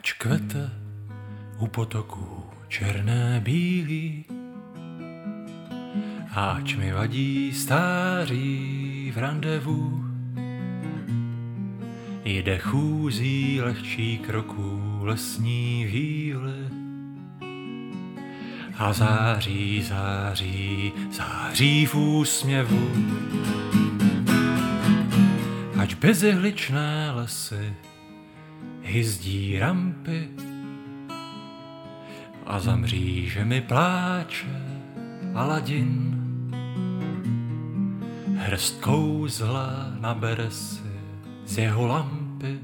Ač kvete u potoku černé bílý, ač mi vadí stáří v randevu, jde chůzí lehčí kroků lesní víly. A září, září, září v úsměvu. Ač bezihličné lesy hyzdí rampy a zamří, že mi pláče Aladin. Hrst kouzla nabere si z jeho lampy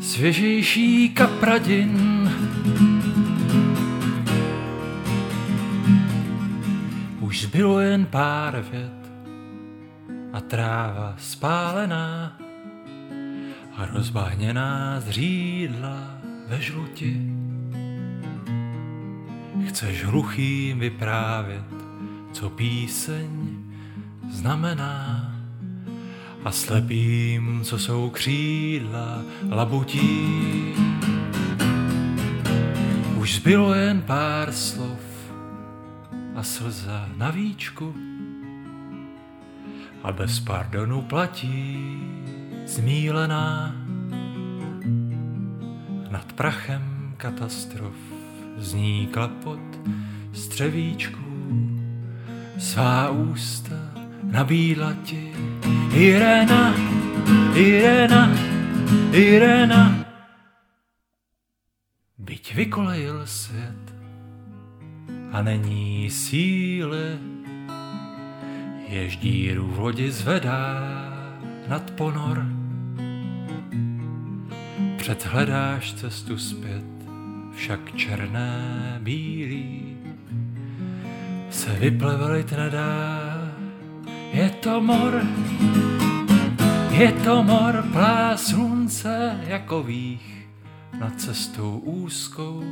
svěžejší kapradin. Už zbylo jen pár vět a tráva spálená a rozbahněná zřídla ve žluti. Chceš hluchým vyprávět, co píseň znamená a slepým, co jsou křídla labutí. Už zbylo jen pár slov a slza na víčku a bez pardonu platí zmílená nad prachem katastrof zní klapot střevíčků svá ústa nabídla ti Irena, Irena, Irena Byť vykolejil svět a není síly jež díru v lodi zvedá nad ponor. Před hledáš cestu zpět, však černé, bílý se vyplevelit nedá. Je to mor, je to mor, plá slunce jako vých nad cestou úzkou.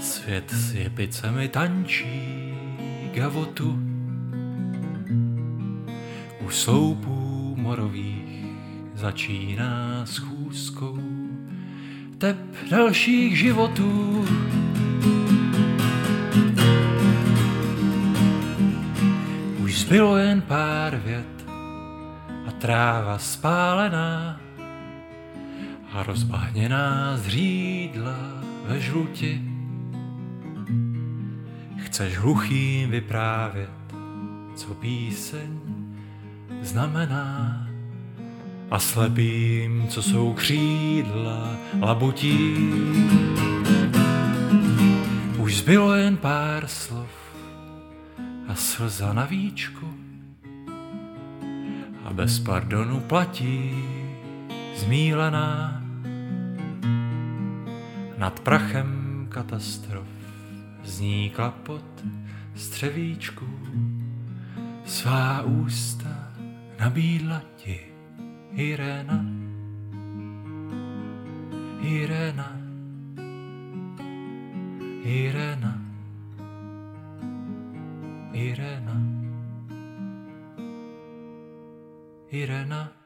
Svět s jepicemi tančí gavotu u sloupů morových začíná schůzkou tep dalších životů. Už zbylo jen pár vět a tráva spálená a rozbahněná zřídla ve žluti. Chceš hluchým vyprávět, co píseň znamená a slepým, co jsou křídla labutí. Už zbylo jen pár slov a slza na víčku a bez pardonu platí zmílená nad prachem katastrof zní klapot střevíčku svá ústa nabídla ti Irena, Irena, Irena, Irena, Irena.